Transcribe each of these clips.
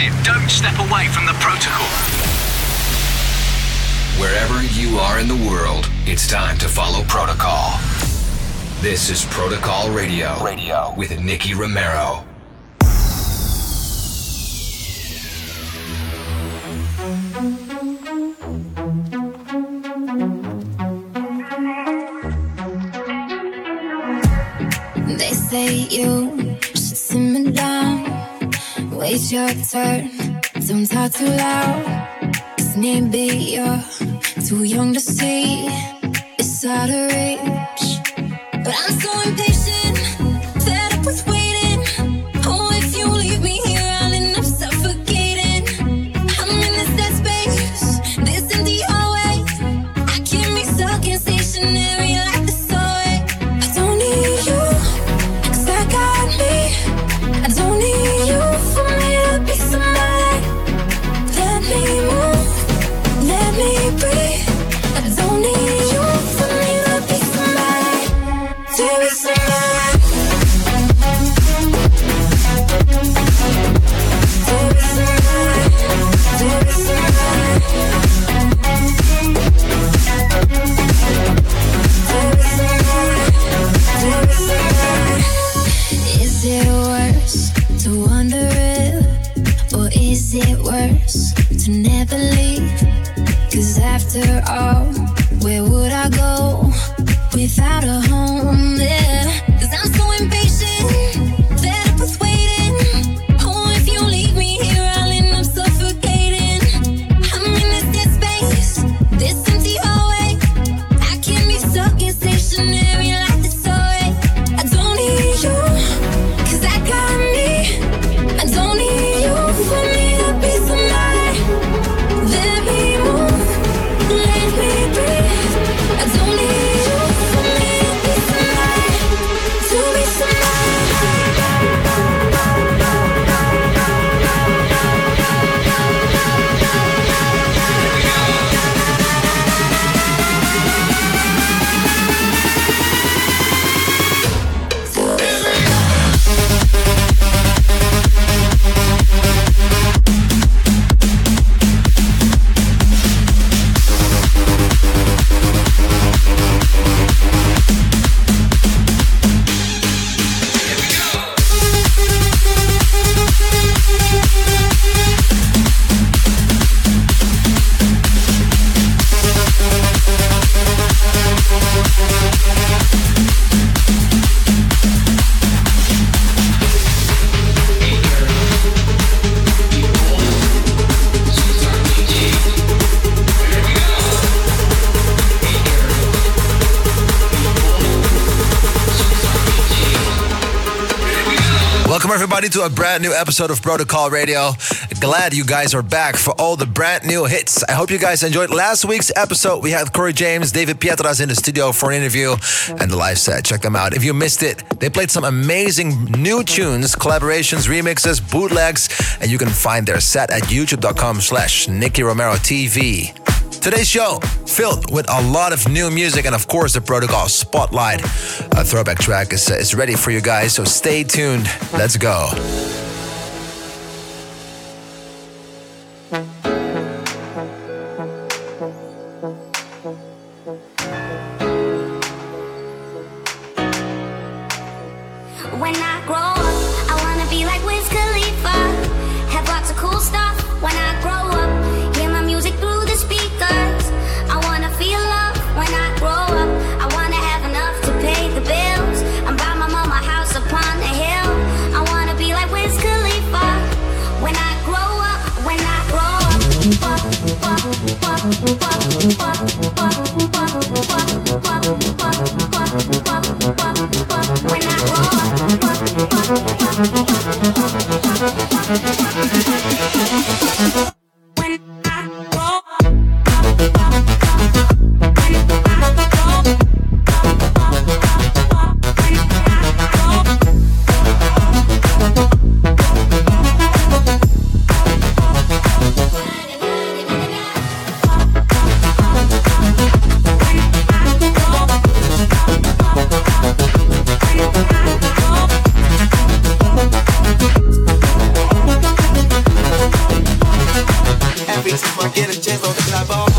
it. Don't step away from the protocol. Wherever you are in the world, it's time to follow protocol. This is Protocol Radio. Radio with Nicky Romero. They say you should simmer down, wait your turn, don't talk too loud. Cause maybe you're too young to see it's out of reach. But I'm so impatient, is it worse to never leave? Cause after all, where would I go without a home Welcome, everybody, to a brand new episode of Protocol Radio. Glad you guys are back for all the brand new hits. I hope you guys enjoyed last week's episode. We had Corey James, David Pietras in the studio for an interview and the live set. Check them out. If you missed it, they played some amazing new tunes, collaborations, remixes, bootlegs, and you can find their set at youtube.com slash Nicky Romero TV. Today's show filled with a lot of new music and of course the Protocol Spotlight. A throwback track is, is ready for you guys, so stay tuned. Let's go. I get a chance, don't think I ball.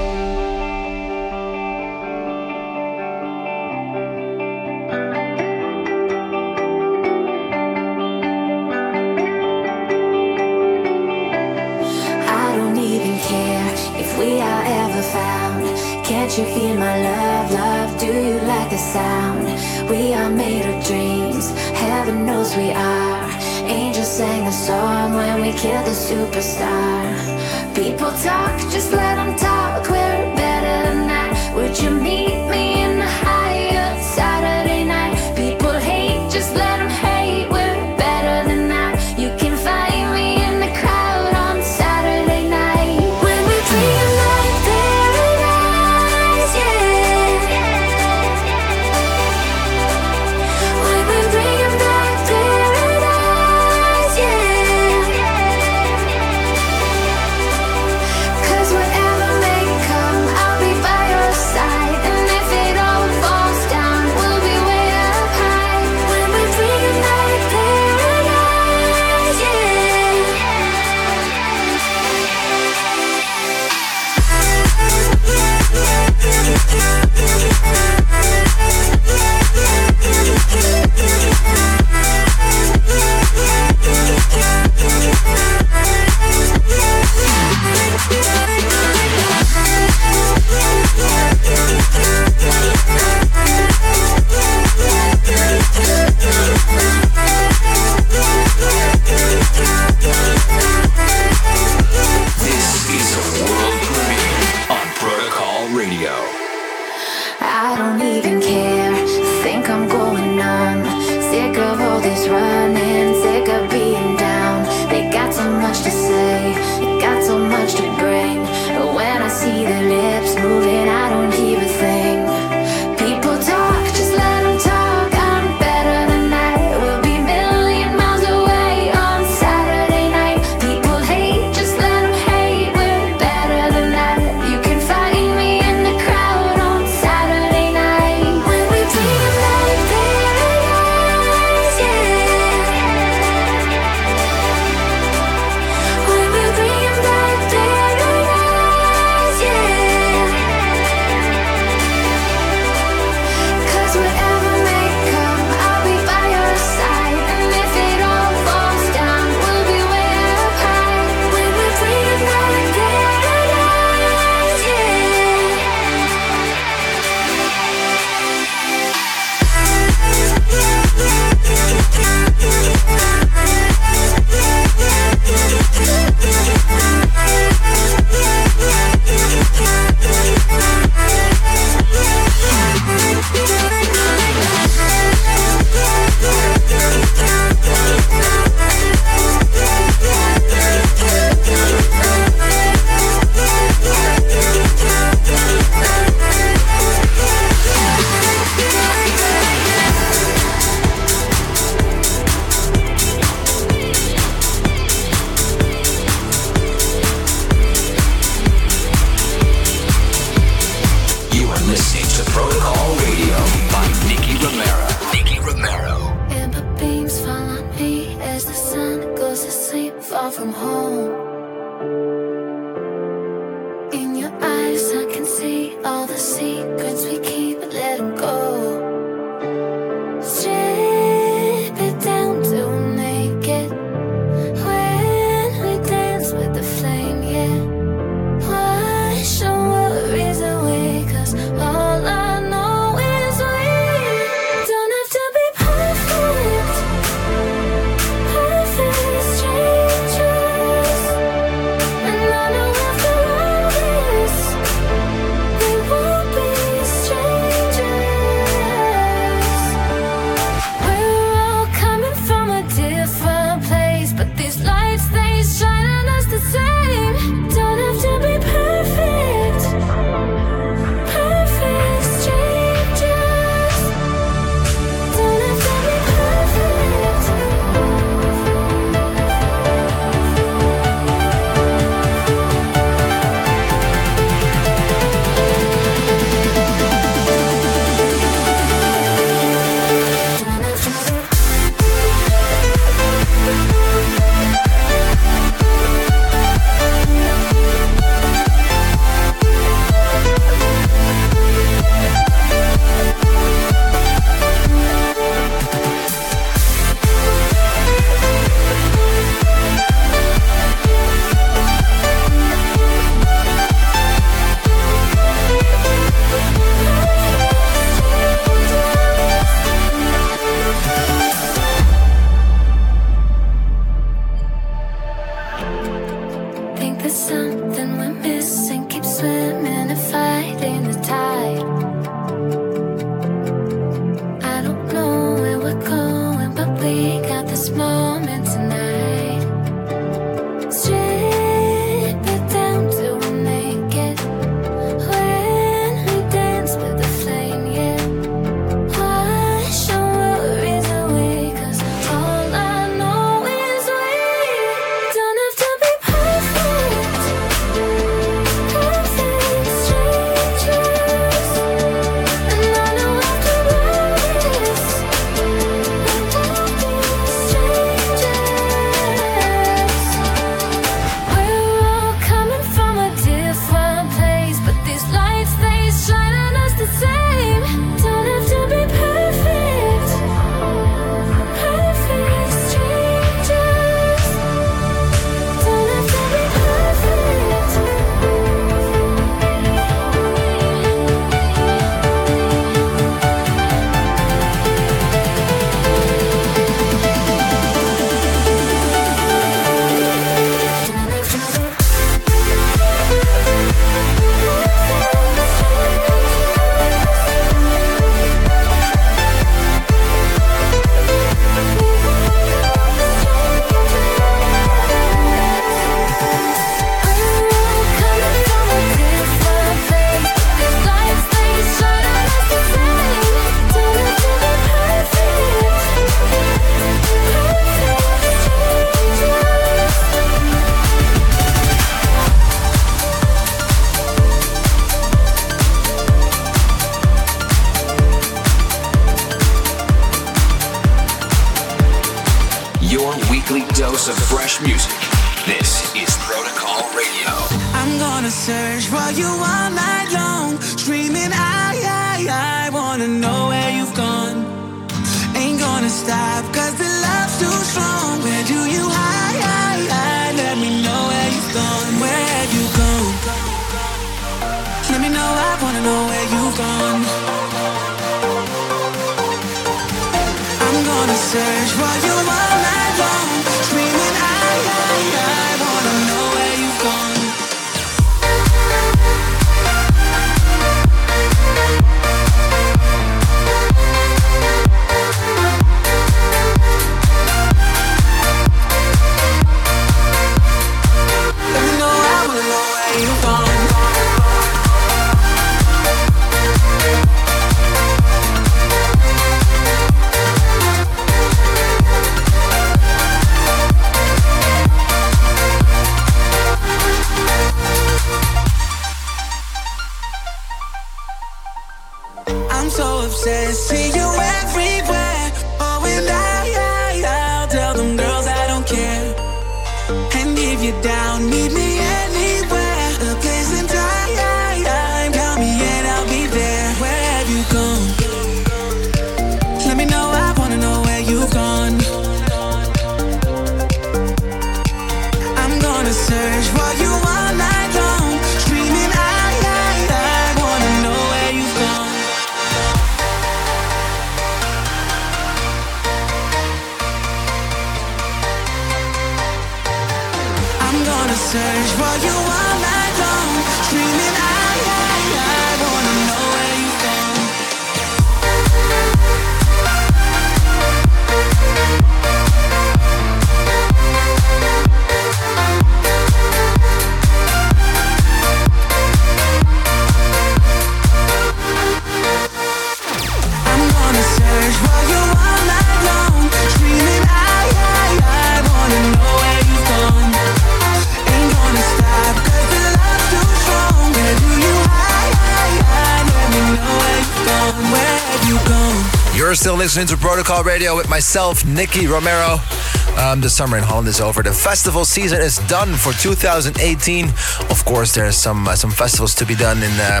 Protocol Radio with myself, Nicky Romero. Um, the summer in Holland is over. The festival season is done for 2018. Of course, there's some uh, some festivals to be done in uh,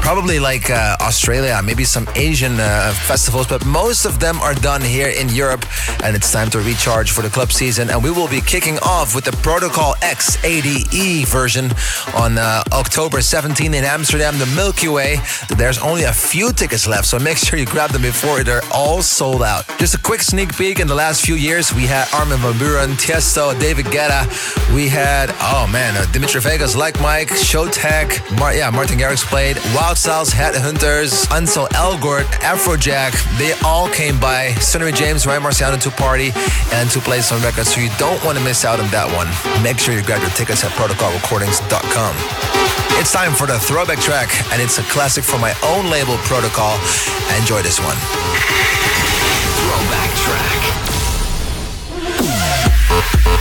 probably like uh, Australia, maybe some Asian uh, festivals, but most of them are done here in Europe. And it's time to recharge for the club season. And we will be kicking off with the Protocol X ADE version on uh, October 17 in Amsterdam, the Milky Way. There's only a few tickets left, so make sure you grab them before they're all sold out. Just a quick sneak peek in the last few years, we had Armin van Buuren, Tiesto, David Guetta. We had, oh man, uh, Dimitri Vegas, Like Mike, Showtek, Mar- yeah, Martin Garrix played, Wild Styles, Headhunterz, Ansel Elgort, Afrojack. They all came by. Sonny James, Ryan Marciano to party and to play some records, so you don't want to miss out on that one. Make sure you grab your tickets at protocolrecordings.com. It's time for the throwback track, and it's a classic from my own label, Protocol. Enjoy this one. Throwback track. Thank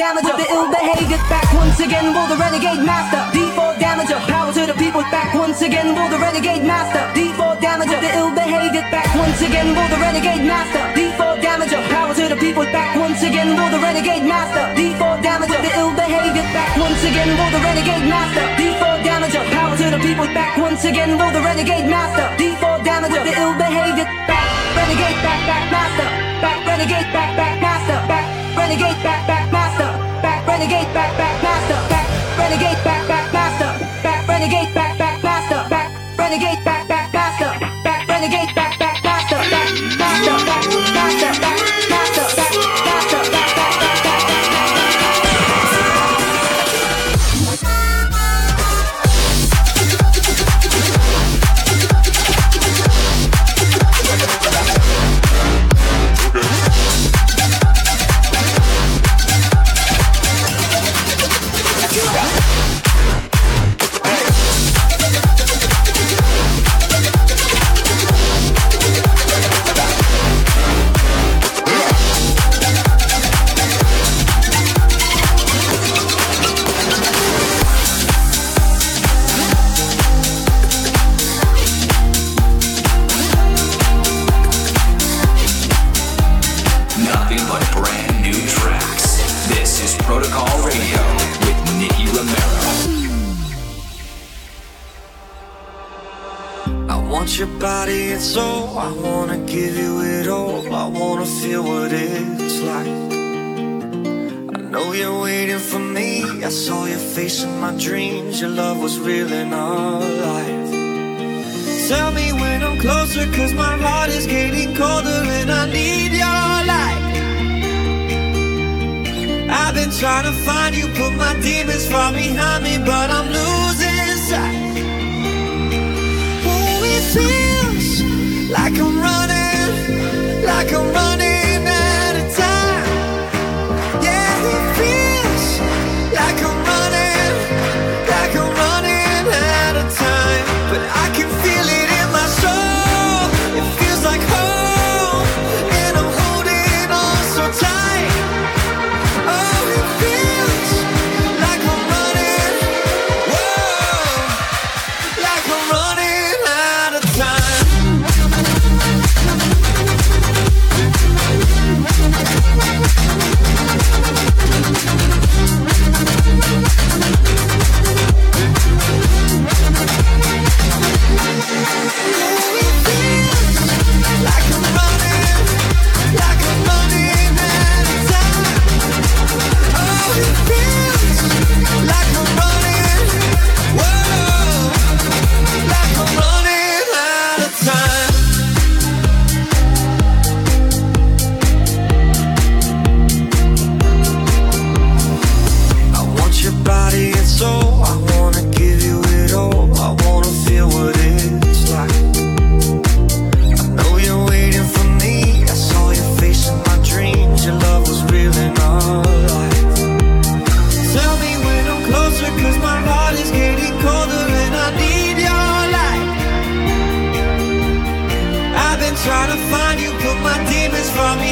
damager, the ill behavior, back once again, will the renegade master, D4 damager, power to the people, back once again, will the renegade master, D4 damager, the ill behavior, back once again, will the renegade master, D4 damager, power to the people, back once again, will the renegade master, D4 damager, the ill behavior, back once again, will the renegade master, D4 damager, power to the people, back once again, will the renegade master, D4 damager, the ill behavior, back, renegade, back, back, master, back, renegade, back, back, master, back, renegade, back, back, back, renegade, back, back, master, back, renegade, back, back, master, back, renegade, back, back, master, back, renegade, back, face in my dreams. Your love was real in our life. Tell me when I'm closer, cause my heart is getting colder and I need your light. I've been trying to find you, put my demons far behind me, but I'm losing sight. Oh, it feels like I'm running, like I'm running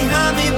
behind me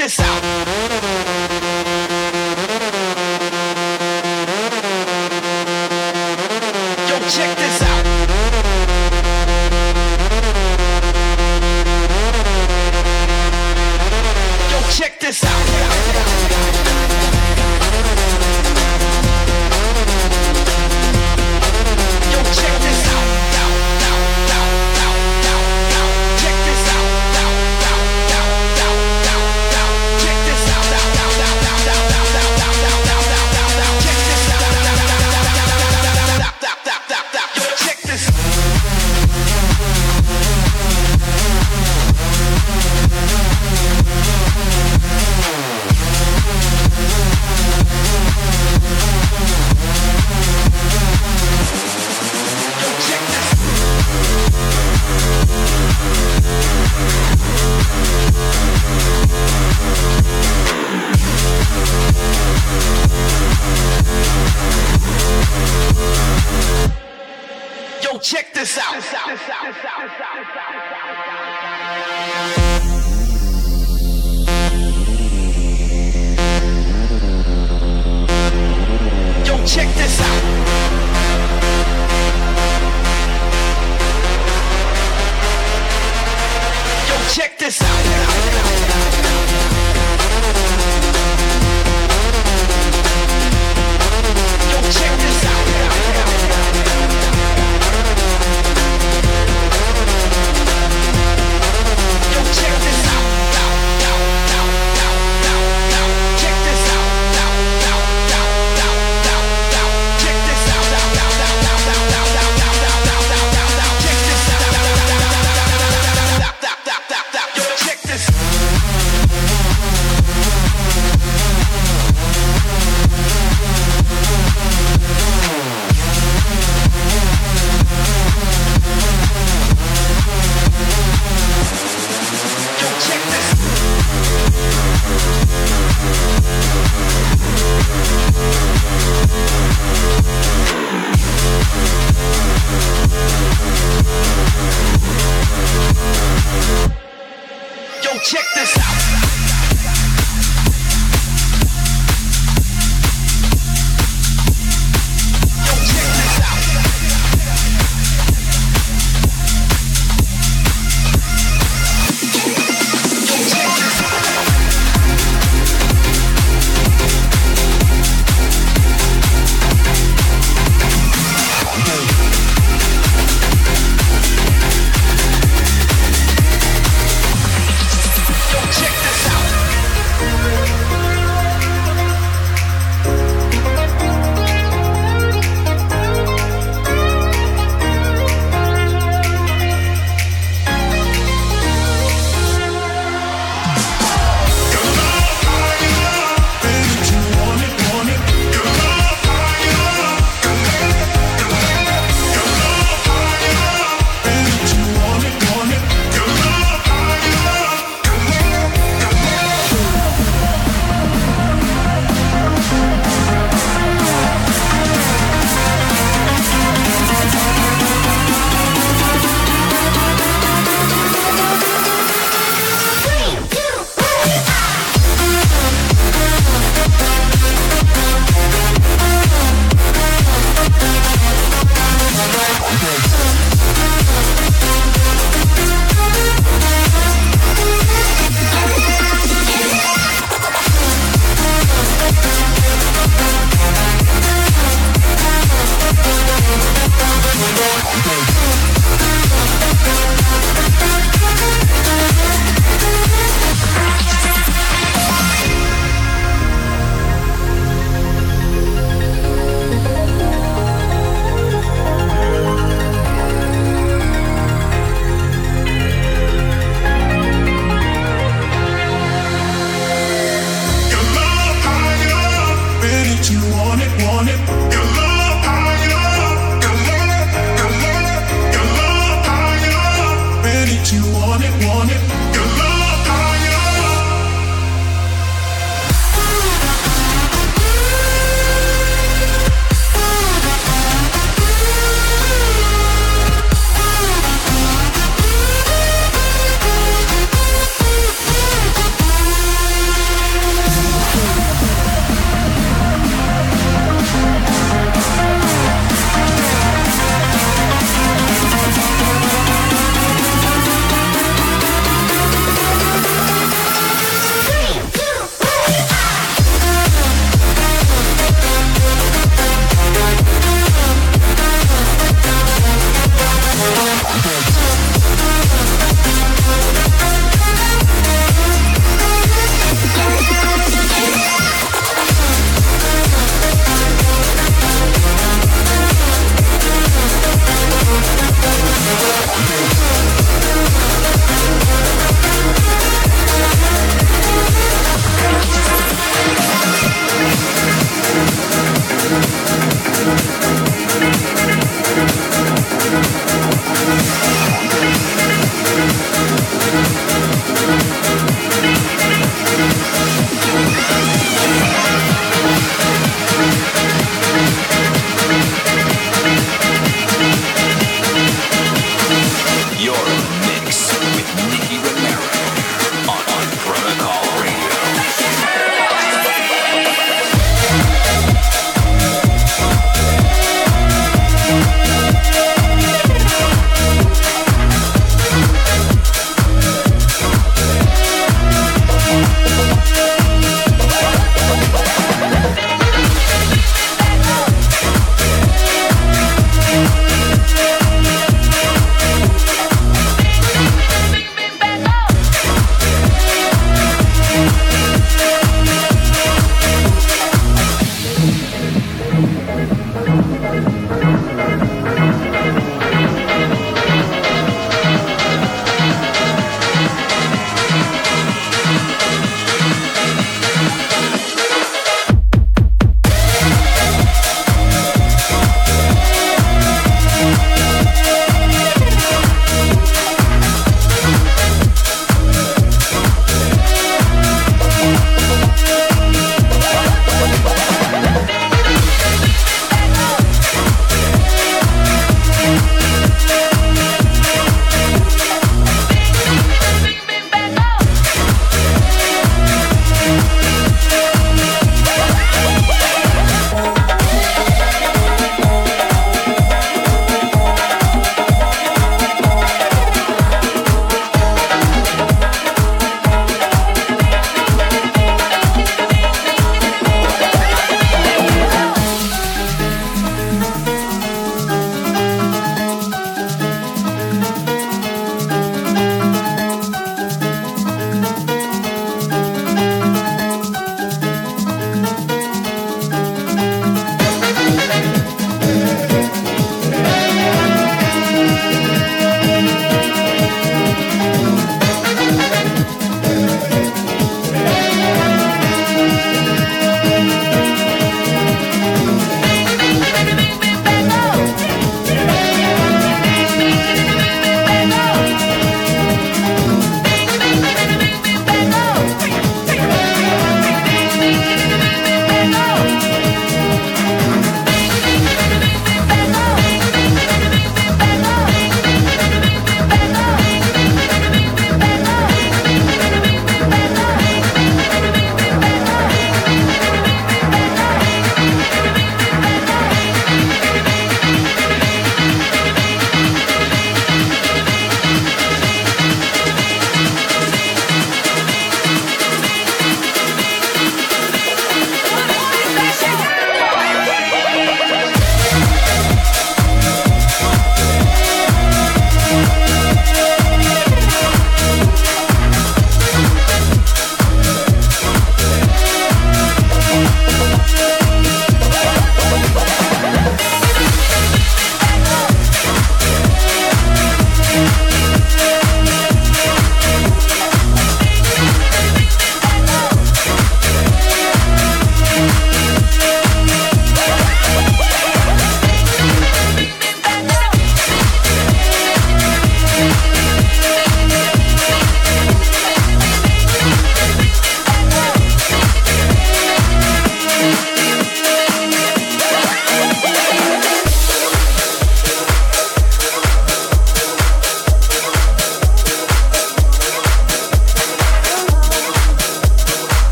this out. Check this out. Yo, check this out.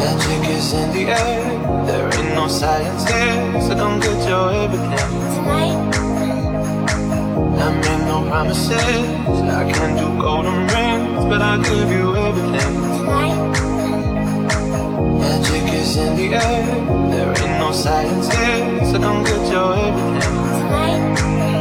Magic is in the air. There ain't no science here, so don't get your everything. Tonight. I made no promises. I can't do golden rings, but I'll give you everything. tonight. Magic is in the air. There ain't no science here, so don't get your everything. Tonight.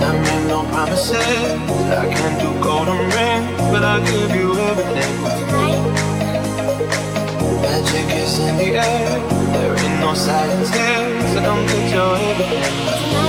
I made no promises. I can't do golden rings, but I'll give you everything. Magic is in the air. There ain't no science here, so don't get your everything.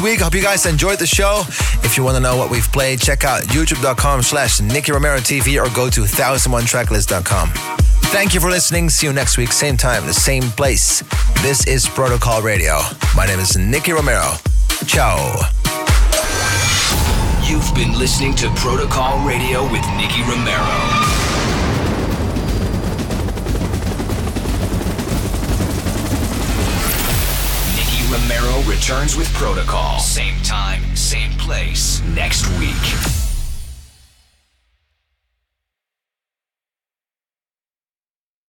Week. Hope you guys enjoyed the show. If you want to know what we've played, check out youtube.com slash Nicky Romero TV or go to 1001tracklist.com. Thank you for listening. See you next week, same time, the same place. This is Protocol Radio. My name is Nicky Romero. Ciao. You've been listening to Protocol Radio with Nicky Romero. Returns with Protocol. Same time, same place, next week.